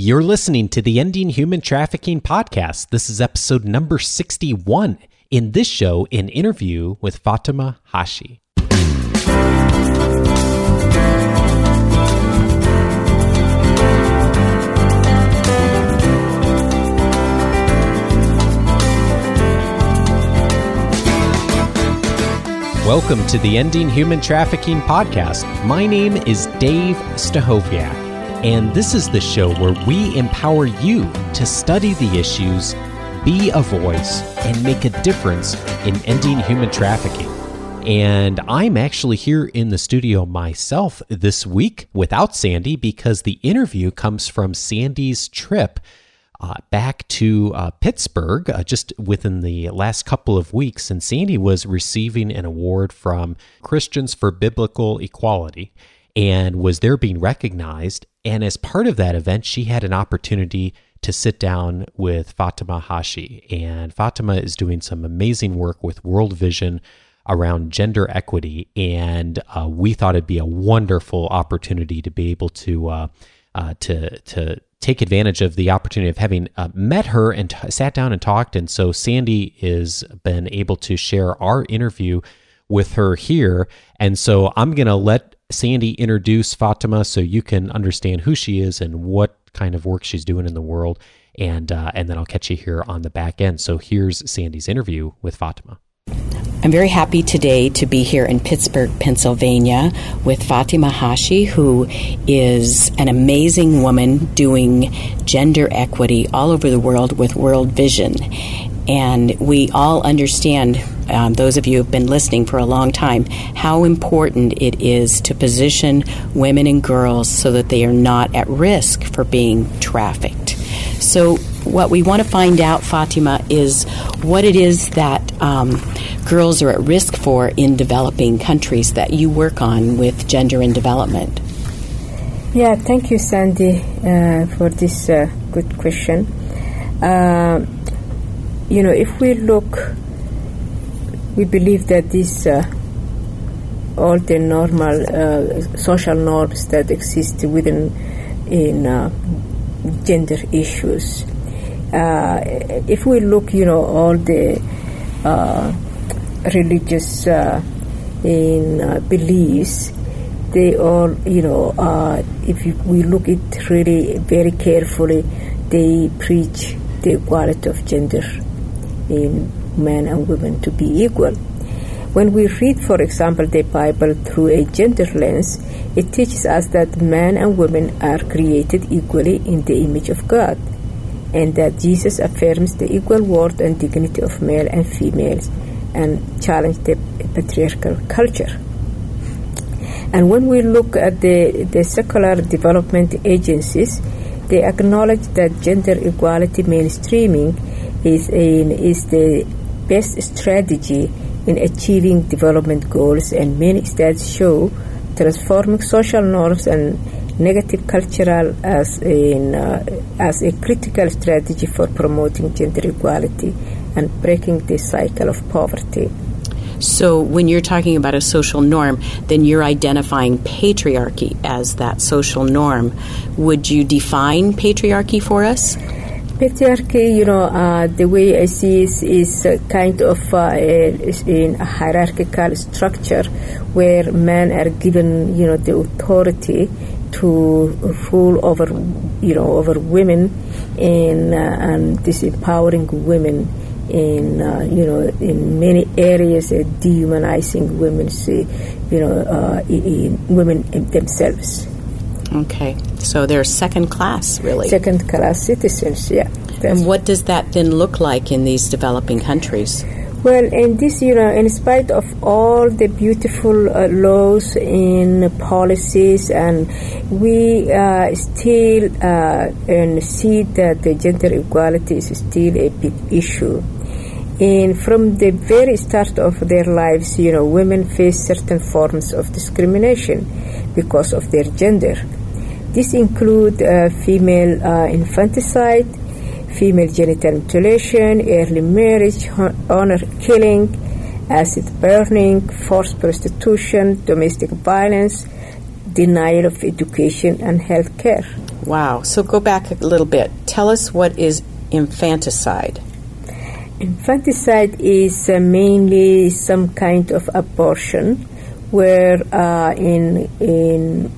You're listening to the Ending Human Trafficking podcast. This is episode number 61. In this show, an interview with Fatima Hashi. Welcome to the Ending Human Trafficking podcast. My name is Dave Stachowiak, and this is the show where we empower you to study the issues, be a voice, and make a difference in ending human trafficking. And I'm actually here in the studio myself this week without Sandy because the interview comes from Sandy's trip uh, back to uh, Pittsburgh uh, just within the last couple of weeks, and Sandy was receiving an award from Christians for Biblical Equality and was there being recognized. And as part of that event, she had an opportunity to sit down with Fatima Hashi. And Fatima is doing some amazing work with World Vision around gender equity. And uh, we thought it'd be a wonderful opportunity to be able to. Uh, uh, to to take advantage of the opportunity of having uh, met her and t- sat down and talked. And so Sandy has been able to share our interview with her here. And so I'm going to let Sandy introduce Fatima so you can understand who she is and what kind of work she's doing in the world. And, uh, and then I'll catch you here on the back end. So here's Sandy's interview with Fatima. I'm very happy today to be here in Pittsburgh, Pennsylvania, with Fatima Hashi, who is an amazing woman doing gender equity all over the world with World Vision. And we all understand, um, those of you who have been listening for a long time, how important it is to position women and girls so that they are not at risk for being trafficked. So, what we want to find out, Fatima, is what it is that um, girls are at risk for in developing countries that you work on with gender and development. Yeah, thank you, Sandy, uh, for this uh, good question. Uh, you know, if we look, we believe that these uh, all the normal uh, social norms that exist within in uh, gender issues. Uh, if we look, you know, all the uh, religious uh, in beliefs, they all, you know, if we look it really very carefully, they preach the equality of gender in men and women to be equal. When we read, for example, the Bible through a gender lens, it teaches us that men and women are created equally in the image of God, and that Jesus affirms the equal worth and dignity of male and females and challenge the patriarchal culture. And when we look at the, the secular development agencies, they acknowledge that gender equality mainstreaming is, is the best strategy in achieving development goals, and many studies show transforming social norms and negative cultural as, in, uh, as a critical strategy for promoting gender equality and breaking the cycle of poverty. So, when you're talking about a social norm, then you're identifying patriarchy as that social norm. Would you define patriarchy for us? Patriarchy, you know, uh, the way I see it is uh, kind of uh, in a hierarchical structure where men are given, you know, the authority to rule over, you know, over women and, uh, and disempowering women in uh, you know in many areas uh, dehumanizing women see you know uh, in women themselves okay so they're second class really. Second class citizens yeah. And what does that then look like in these developing countries? Well, in this, you know, in spite of all the beautiful uh, laws and policies, and we uh, still uh, and see that the gender equality is still a big issue. And from the very start of their lives, you know, women face certain forms of discrimination because of their gender. This include uh, female uh, infanticide female genital mutilation, early marriage, honor killing, acid burning, forced prostitution, domestic violence, denial of education and health care. Wow. So go back a little bit. Tell us what is infanticide. Infanticide is uh, mainly some kind of abortion where uh, in in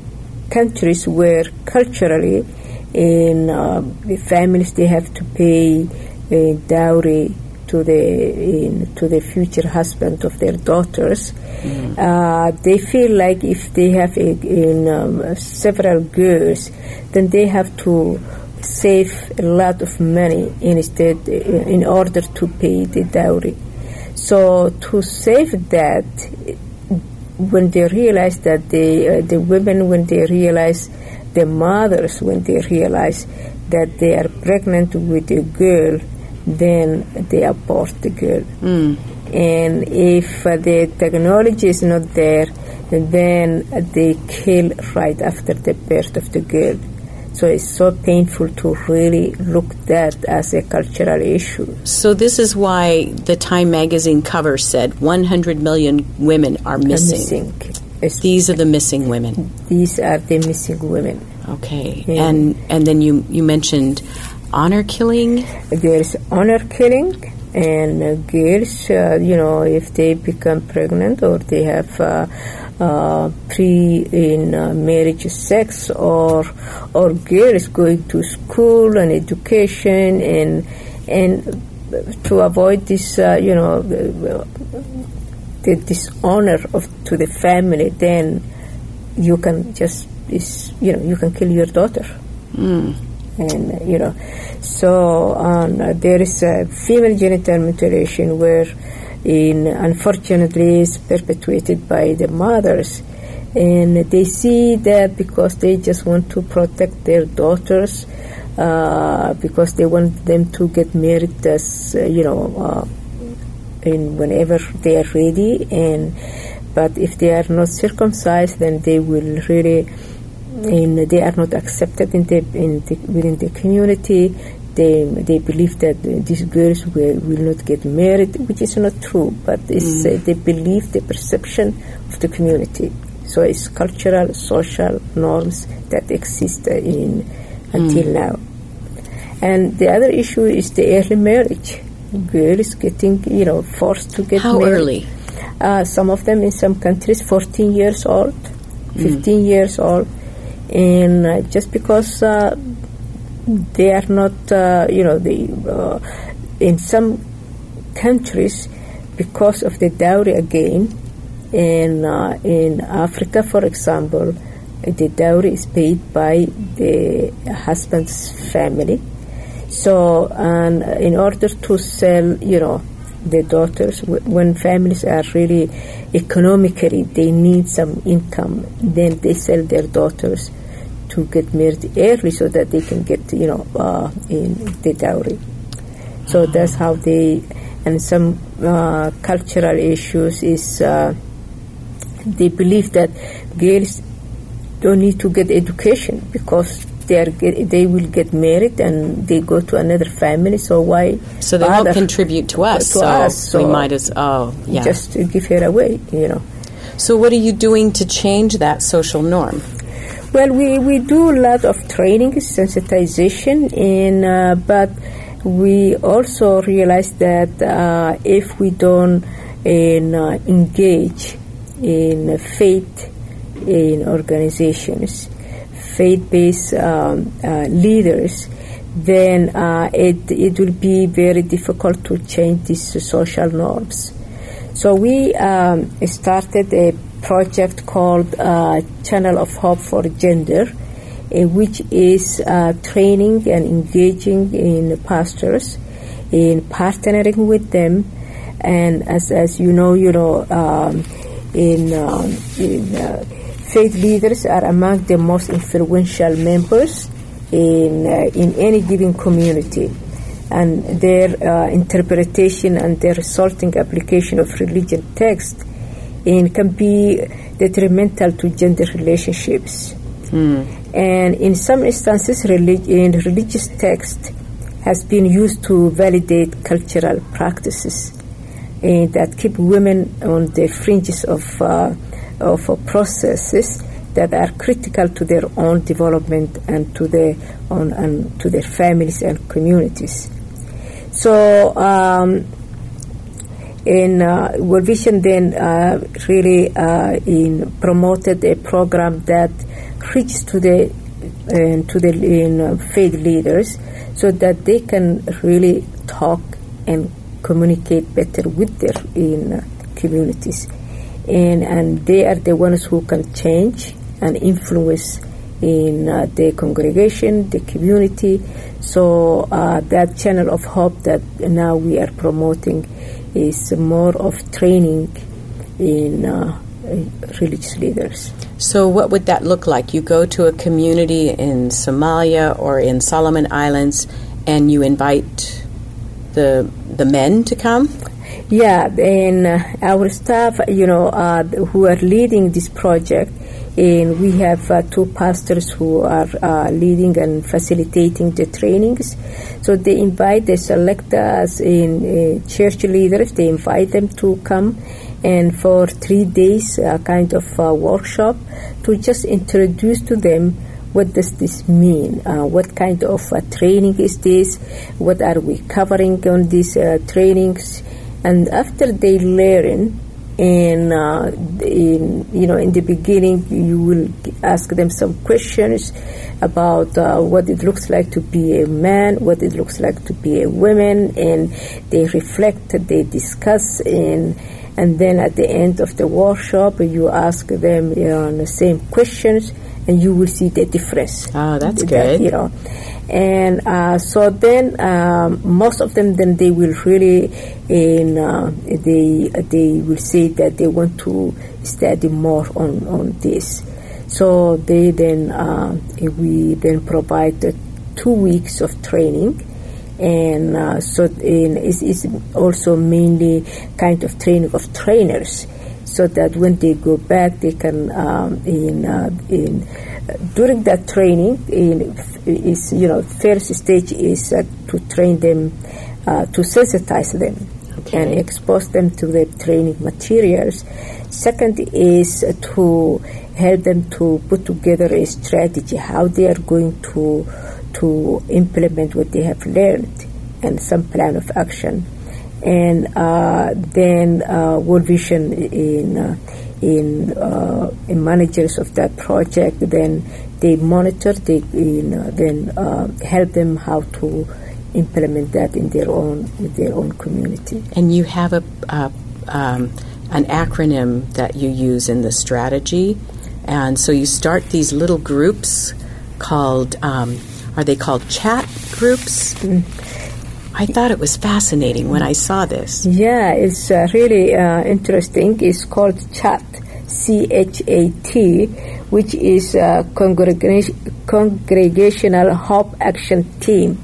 countries where culturally in uh, the families they have to pay a dowry to the in, to the future husband of their daughters. Mm. Uh, they feel like if they have a, in um, several girls, then they have to save a lot of money instead in order to pay the dowry. So to save that, when they realize that the uh, the women when they realize the mothers when they realize that they are pregnant with a girl, then they abort the girl. Mm. And if uh, the technology is not there, then they kill right after the birth of the girl. So it's so painful to really look that as a cultural issue. So this is why the Time magazine cover said 100 million women are missing. Are missing. These are the missing women. These are the missing women. Okay, yeah. and and then you you mentioned honor killing. There is honor killing, and girls, uh, you know, if they become pregnant or they have. Uh, uh, pre in marriage sex or or girls going to school and education and and to avoid this uh, you know the, the dishonor of to the family then you can just is you know you can kill your daughter mm. And you know. So um, there is a female genital mutilation where in unfortunately is perpetuated by the mothers. And they see that because they just want to protect their daughters uh, because they want them to get married as uh, you know uh, in whenever they are ready. And but if they are not circumcised then they will really and they are not accepted in the, in the, within the community they they believe that these girls will, will not get married, which is not true, but it's, mm. uh, they believe the perception of the community. So it's cultural, social norms that exist in until mm. now. And the other issue is the early marriage. Girls getting, you know, forced to get How married. early? Uh, some of them in some countries, 14 years old, mm. 15 years old. And uh, just because uh, they are not, uh, you know, the, uh, in some countries, because of the dowry again, in, in Africa, for example, the dowry is paid by the husband's family. So, and in order to sell, you know, the daughters, when families are really economically, they need some income, then they sell their daughters to get married early so that they can get, you know, uh, in the dowry. So that's how they, and some uh, cultural issues is uh, they believe that girls don't need to get education because they are they will get married and they go to another family. So why? So they won't contribute to us. To so, us, so we might as oh yeah. Just give her away, you know. So what are you doing to change that social norm? Well, we, we do a lot of training, sensitization, in, uh, but we also realize that uh, if we don't in, uh, engage in faith in organizations, faith-based um, uh, leaders, then uh, it, it will be very difficult to change these social norms. So we um, started a project called uh, Channel of Hope for Gender, uh, which is uh, training and engaging in pastors, in partnering with them, and as, as you know, you know, um, in, um, in uh, faith leaders are among the most influential members in uh, in any given community and their uh, interpretation and their resulting application of religion text and can be detrimental to gender relationships. Mm. And in some instances, relig- in religious text has been used to validate cultural practices that keep women on the fringes of, uh, of processes that are critical to their own development and to their own and to their families and communities. So um, in uh, World Vision then uh, really uh, in promoted a program that reaches to the uh, to the in, uh, faith leaders so that they can really talk and communicate better with their in uh, communities and and they are the ones who can change and influence in uh, the congregation, the community. So uh, that channel of hope that now we are promoting is more of training in uh, religious leaders. So, what would that look like? You go to a community in Somalia or in Solomon Islands, and you invite the the men to come. Yeah, and uh, our staff, you know, uh, who are leading this project, and we have uh, two pastors who are uh, leading and facilitating the trainings. So they invite, they select us in uh, church leaders, they invite them to come and for three days, a kind of workshop to just introduce to them what does this mean? Uh, what kind of uh, training is this? What are we covering on these uh, trainings? And after they learn, and uh, in, you know in the beginning you will ask them some questions about uh, what it looks like to be a man, what it looks like to be a woman, and they reflect, they discuss, and and then at the end of the workshop you ask them you know, the same questions, and you will see the difference. Oh, that's that, good. You know, and uh, so then um, most of them then they will really in uh, they they will say that they want to study more on on this so they then uh, we then provide two weeks of training and uh, so in, it's, it's also mainly kind of training of trainers so that when they go back they can um, in uh, in during that training, in is you know first stage is uh, to train them uh, to sensitize them okay. and expose them to the training materials. Second is to help them to put together a strategy how they are going to to implement what they have learned and some plan of action. And uh, then uh, World Vision in uh, in, uh, in managers of that project, then they monitor, they you know, then uh, help them how to implement that in their own with their own community. And you have a uh, um, an acronym that you use in the strategy, and so you start these little groups called. Um, are they called chat groups? Mm. I thought it was fascinating when I saw this. Yeah, it's uh, really uh, interesting. It's called CHAT, C H A T, which is a congregational hope action team.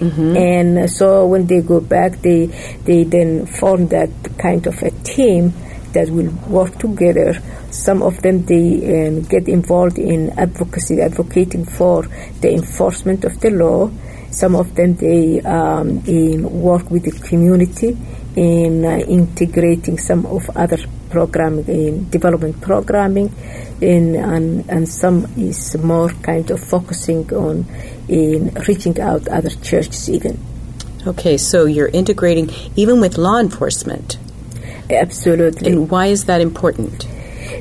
Mm-hmm. And so when they go back, they they then form that kind of a team that will work together. Some of them they um, get involved in advocacy, advocating for the enforcement of the law some of them they um, work with the community in uh, integrating some of other programming in development programming in, and, and some is more kind of focusing on in reaching out other churches even. Okay, so you're integrating even with law enforcement. Absolutely. And why is that important?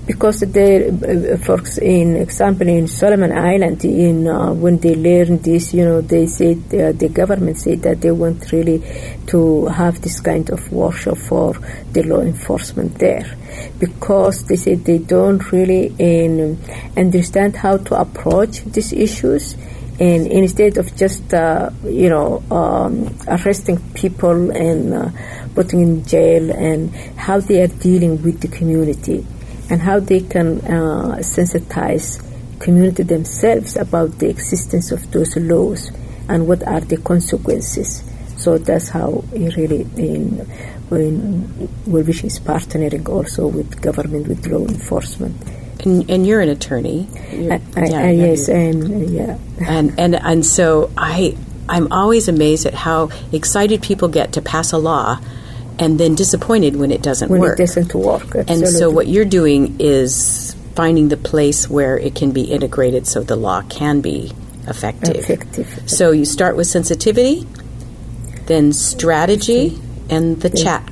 Because the uh, folks in example in Solomon Island in uh, when they learned this you know they said uh, the government said that they want really to have this kind of workshop for the law enforcement there. Because they said they don't really in, understand how to approach these issues. And instead of just uh, you know um, arresting people and uh, putting in jail and how they are dealing with the community and how they can uh, sensitize community themselves about the existence of those laws and what are the consequences. So that's how really in when World is partnering also with government with law enforcement. And, and you're an attorney. You're, I, I, yeah, I, yes, and yeah. And and and so I I'm always amazed at how excited people get to pass a law and then disappointed when it doesn't when work. When it doesn't work. Absolutely. And so what you're doing is finding the place where it can be integrated so the law can be effective. Effective. So you start with sensitivity, then strategy, and the chat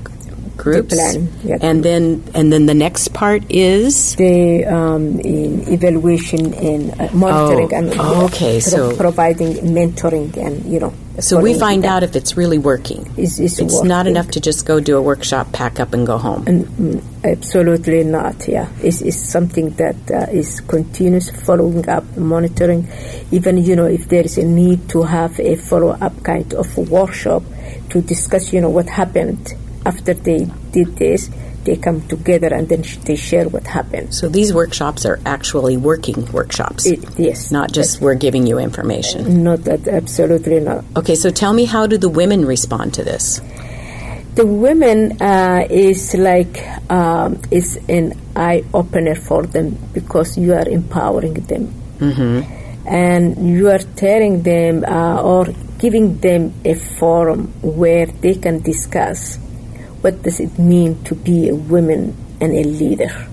groups, yeah. and then and then the next part is the um, in evaluation and uh, monitoring Oh, and oh, okay, so- providing mentoring and you know so we find out if it's really working. Is- is it's not enough to just go do a workshop, pack up, and go home. Mm, Absolutely not. Yeah, it's, it's something that uh, is continuous following up, monitoring. Even you know if there is a need to have a follow up kind of workshop to discuss, you know what happened after they did this. They come together and then sh- they share what happened. so these workshops are actually working workshops, It, yes, not just we're giving you information. not that absolutely not. Okay, so tell me, how do the women respond to this? The women uh, is like um, is an eye opener for them because you are empowering them, and you are telling them uh, or giving them a forum where they can discuss what does it mean to be a woman and a leader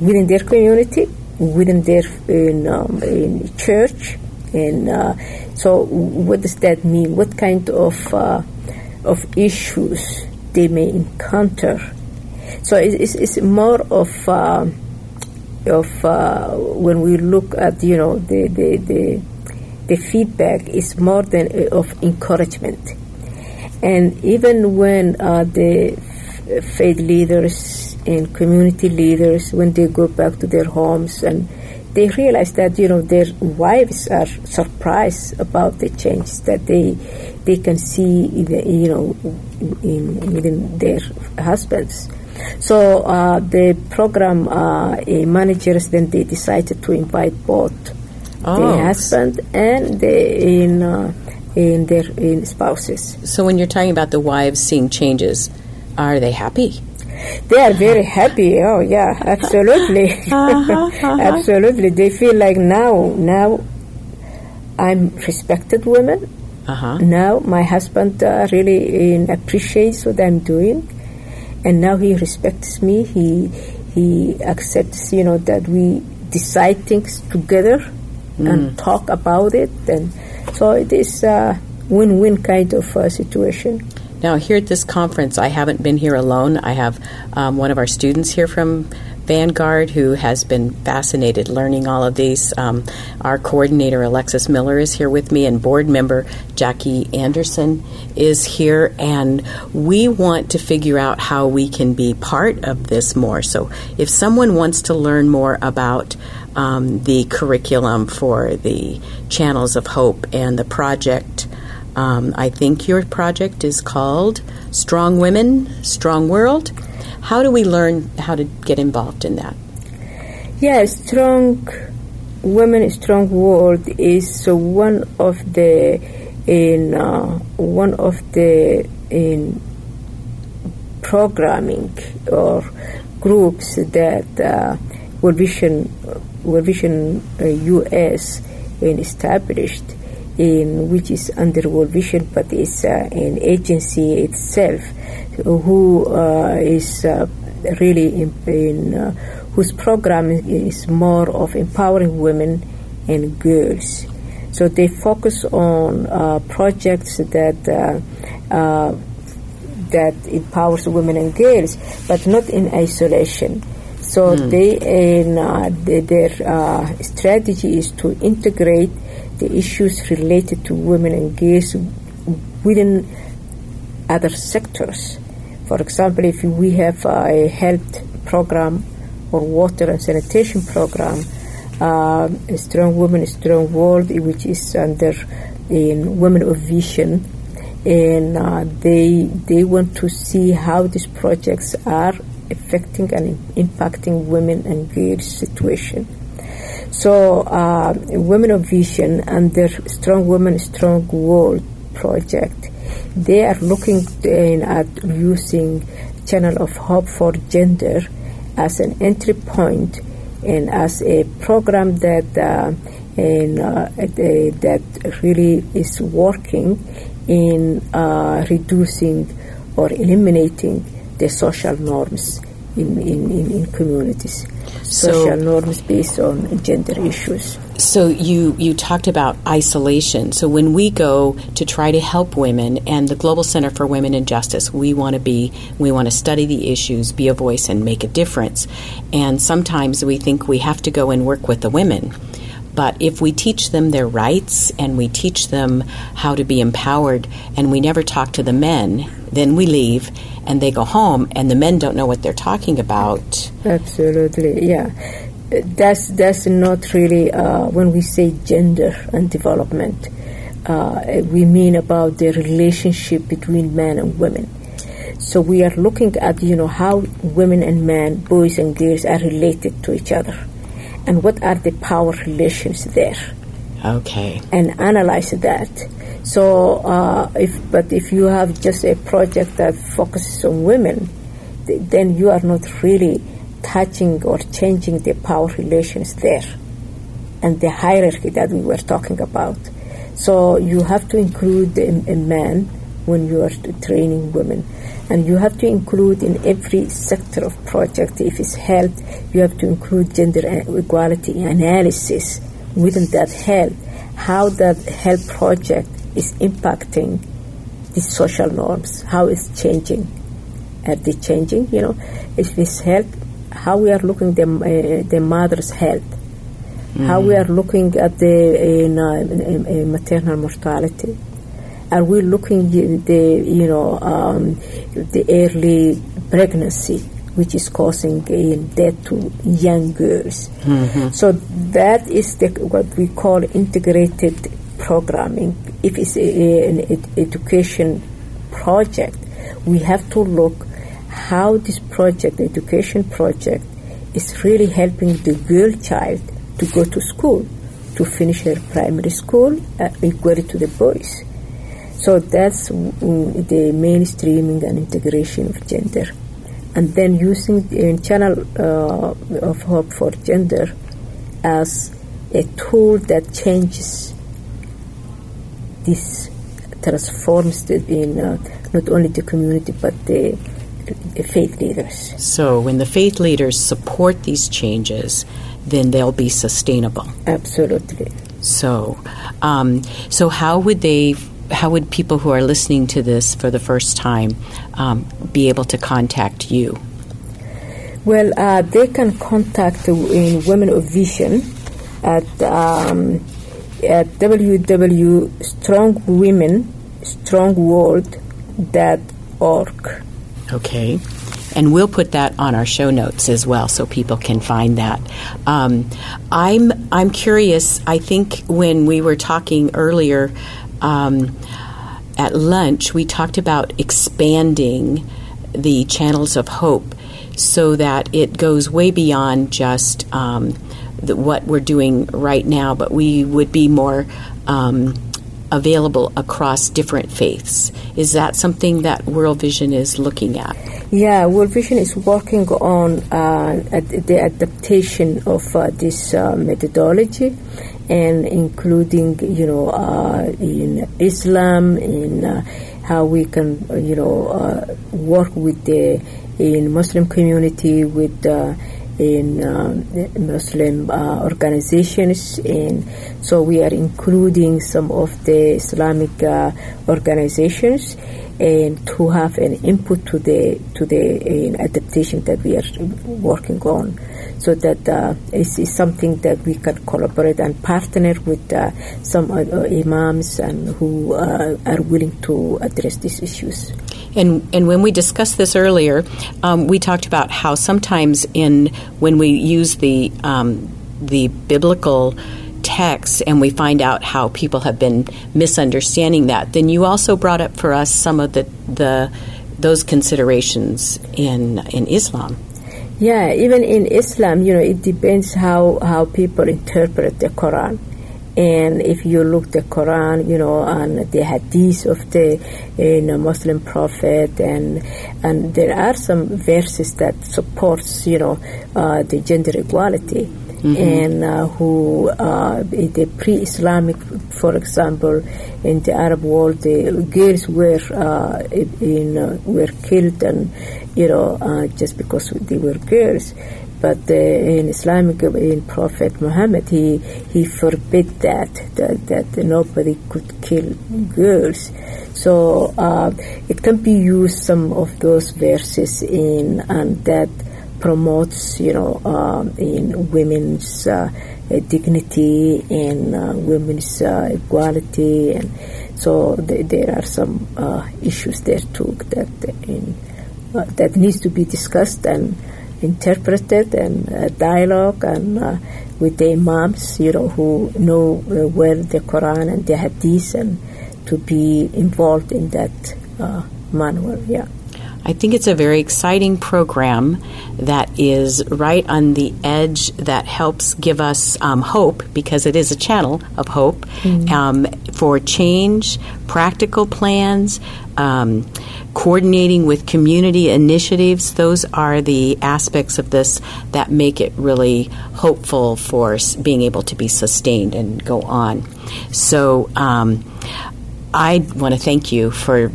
within their community, within their in, um, in church, and uh, so what does that mean? What kind of uh, of issues they may encounter? So it's, it's more of uh, of uh, when we look at you know the the, the the feedback is more than uh, of encouragement and even when uh, the faith leaders and community leaders, when they go back to their homes and they realize that you know their wives are surprised about the change that they they can see the, you know in, within their husbands. So uh, the program uh, managers then they decided to invite both Oh. the husband and the in uh, in their in spouses. So when you're talking about the wives seeing changes, are they happy? They are very happy. Oh yeah, absolutely, absolutely. They feel like now, now, I'm respected woman. Uh huh. Now my husband uh, really uh, appreciates what I'm doing, and now he respects me. He he accepts, you know, that we decide things together and talk about it, and so it is a win-win kind of uh, situation. Now, here at this conference, I haven't been here alone. I have um, one of our students here from Vanguard who has been fascinated learning all of these. Um, our coordinator, Alexis Miller, is here with me, and board member Jackie Anderson is here. And we want to figure out how we can be part of this more. So, if someone wants to learn more about um, the curriculum for the Channels of Hope and the project, um, I think your project is called Strong Women, Strong World. How do we learn how to get involved in that? Yeah, strong women, strong world is one of the in uh, one of the in programming or groups that uh, World Vision, World Vision uh, US established in which is under World Vision, but it's uh, an agency itself who uh, is uh, really in, in uh, whose program is more of empowering women and girls. So they focus on uh, projects that uh, uh, that empowers women and girls, but not in isolation. So they in uh, the, their uh, strategy is to integrate the issues related to women and girls within other sectors. For example, if we have a health program or water and sanitation program, uh, a strong woman, a strong world, which is under in Women of Vision, and uh, they they want to see how these projects are affecting and impacting women and girls' situation. So, uh, Women of Vision under Strong Women, Strong World project, they are looking in at using Channel of Hope for Gender as an entry point and as a program that uh, and, uh, that really is working in uh, reducing or eliminating the social norms in, in, in, in communities. So- Social norms based on gender issues. So you you talked about isolation. So when we go to try to help women and the Global Center for Women and Justice, we want to be we want to study the issues, be a voice and make a difference. And sometimes we think we have to go and work with the women. But if we teach them their rights and we teach them how to be empowered and we never talk to the men, then we leave and they go home and the men don't know what they're talking about. Absolutely, yeah. That's that's not really uh, when we say gender and development. Uh, we mean about the relationship between men and women. So we are looking at you know how women and men, boys and girls are related to each other, and what are the power relations there. Okay. and analyze that. So, uh, if but if you have just a project that focuses on women, th- then you are not really touching or changing the power relations there and the hierarchy that we were talking about. So you have to include a, a man when you are training women, and you have to include in every sector of project. If it's health, you have to include gender equality analysis within that health, how that health project is impacting the social norms, how it's changing. Are they changing? You know, if it's health, how we are looking the uh, the mother's health, how we are looking at the in, uh, maternal mortality. Are we looking at the you know um, the early pregnancy, which is causing uh, death to young girls? So that is the, what we call integrated programming. If it's a, an ed- education project, we have to look how this project, the education project, is really helping the girl child to go to school, to finish her primary school uh, equally to the boys. So that's the mainstreaming and integration of gender. And then using the channel uh, of Hope for Gender as a tool that changes this, transforms the, in uh, not only the community but the, the faith leaders. So when the faith leaders support these changes, then they'll be sustainable. Absolutely. So, um, so how would they? How would people who are listening to this for the first time um, be able to contact you? Well, uh, they can contact in Women of Vision at um, at www.strongwomenstrongworld.org. Okay. And we'll put that on our show notes as well, so people can find that. Um, I'm I'm curious. I think when we were talking earlier um, at lunch, we talked about expanding the channels of hope so that it goes way beyond just um, the, what we're doing right now, but we would be more um, available across different faiths. Is that something that World Vision is looking at? Yeah, World Vision is working on uh, the adaptation of uh, this uh, methodology, and including you know uh, in Islam, in uh, how we can you know uh, work with the in Muslim community with. Uh, in um, Muslim uh, organizations, and so we are including some of the Islamic uh, organizations, and to have an input to the to the uh, adaptation that we are working on, so that uh, it's, it's something that we can collaborate and partner with uh, some imams and who uh, are willing to address these issues. And and when we discussed this earlier, um, we talked about how sometimes in when we use the um, the biblical text and we find out how people have been misunderstanding that, then you also brought up for us some of the the those considerations in in Islam. Yeah, even in Islam, you know, it depends how, how people interpret the Quran. And if you look the Quran, you know, and the hadith of the you know, Muslim prophet, and and there are some verses that supports, you know, uh, the gender equality. Mm-hmm. and uh, who uh, the pre-Islamic, for example, in the Arab world, the girls were uh, in uh, were killed and you know uh, just because they were girls. But uh, in Islamic, in Prophet Muhammad, he he forbid that that, that nobody could kill girls. So it can be used some of those verses in and that promotes, you know, um, in women's uh, dignity and uh, women's uh, equality, and so th- there are some uh, issues there too that in, uh, that needs to be discussed and interpreted and uh, dialogue and with the imams, you know, who know well the Quran and the Hadith, and to be involved in that manual. Yeah. I think it's a very exciting program that is right on the edge that helps give us um, hope because it is a channel of hope mm-hmm. um, for change, practical plans. Um, coordinating with community initiatives, those are the aspects of this that make it really hopeful for being able to be sustained and go on. So, um, I want to thank you for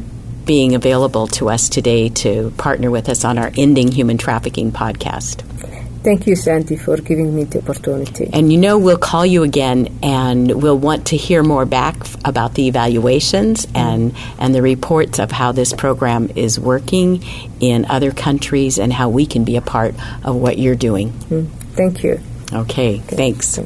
being available to us today to partner with us on our Ending Human Trafficking podcast. Thank you, Sandy, for giving me the opportunity. And you know, we'll call you again and we'll want to hear more back about the evaluations and, and the reports of how this program is working in other countries and how we can be a part of what you're doing. Mm, thank you. Okay, okay. thanks.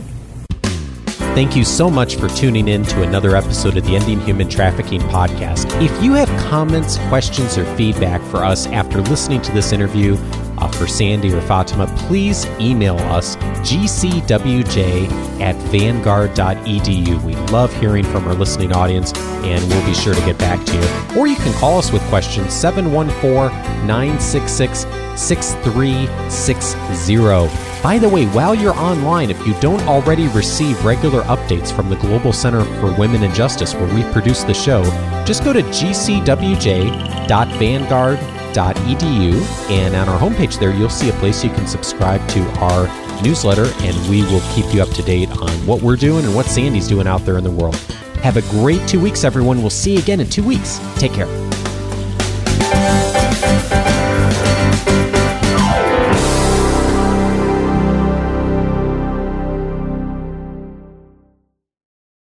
Thank you so much for tuning in to another episode of the Ending Human Trafficking podcast. If you have comments, questions, or feedback for us after listening to this interview uh, for Sandy or Fatima, please email us gcwj at vanguard.edu. We love hearing from our listening audience and we'll be sure to get back to you. Or you can call us with questions 714 966 6360. By the way, while you're online, if you don't already receive regular updates from the Global Center for Women and Justice, where we produce the show, just go to gcwj.vanguard.edu, and on our homepage there, you'll see a place you can subscribe to our newsletter, and we will keep you up to date on what we're doing and what Sandy's doing out there in the world. Have a great two weeks, everyone. We'll see you again in two weeks. Take care.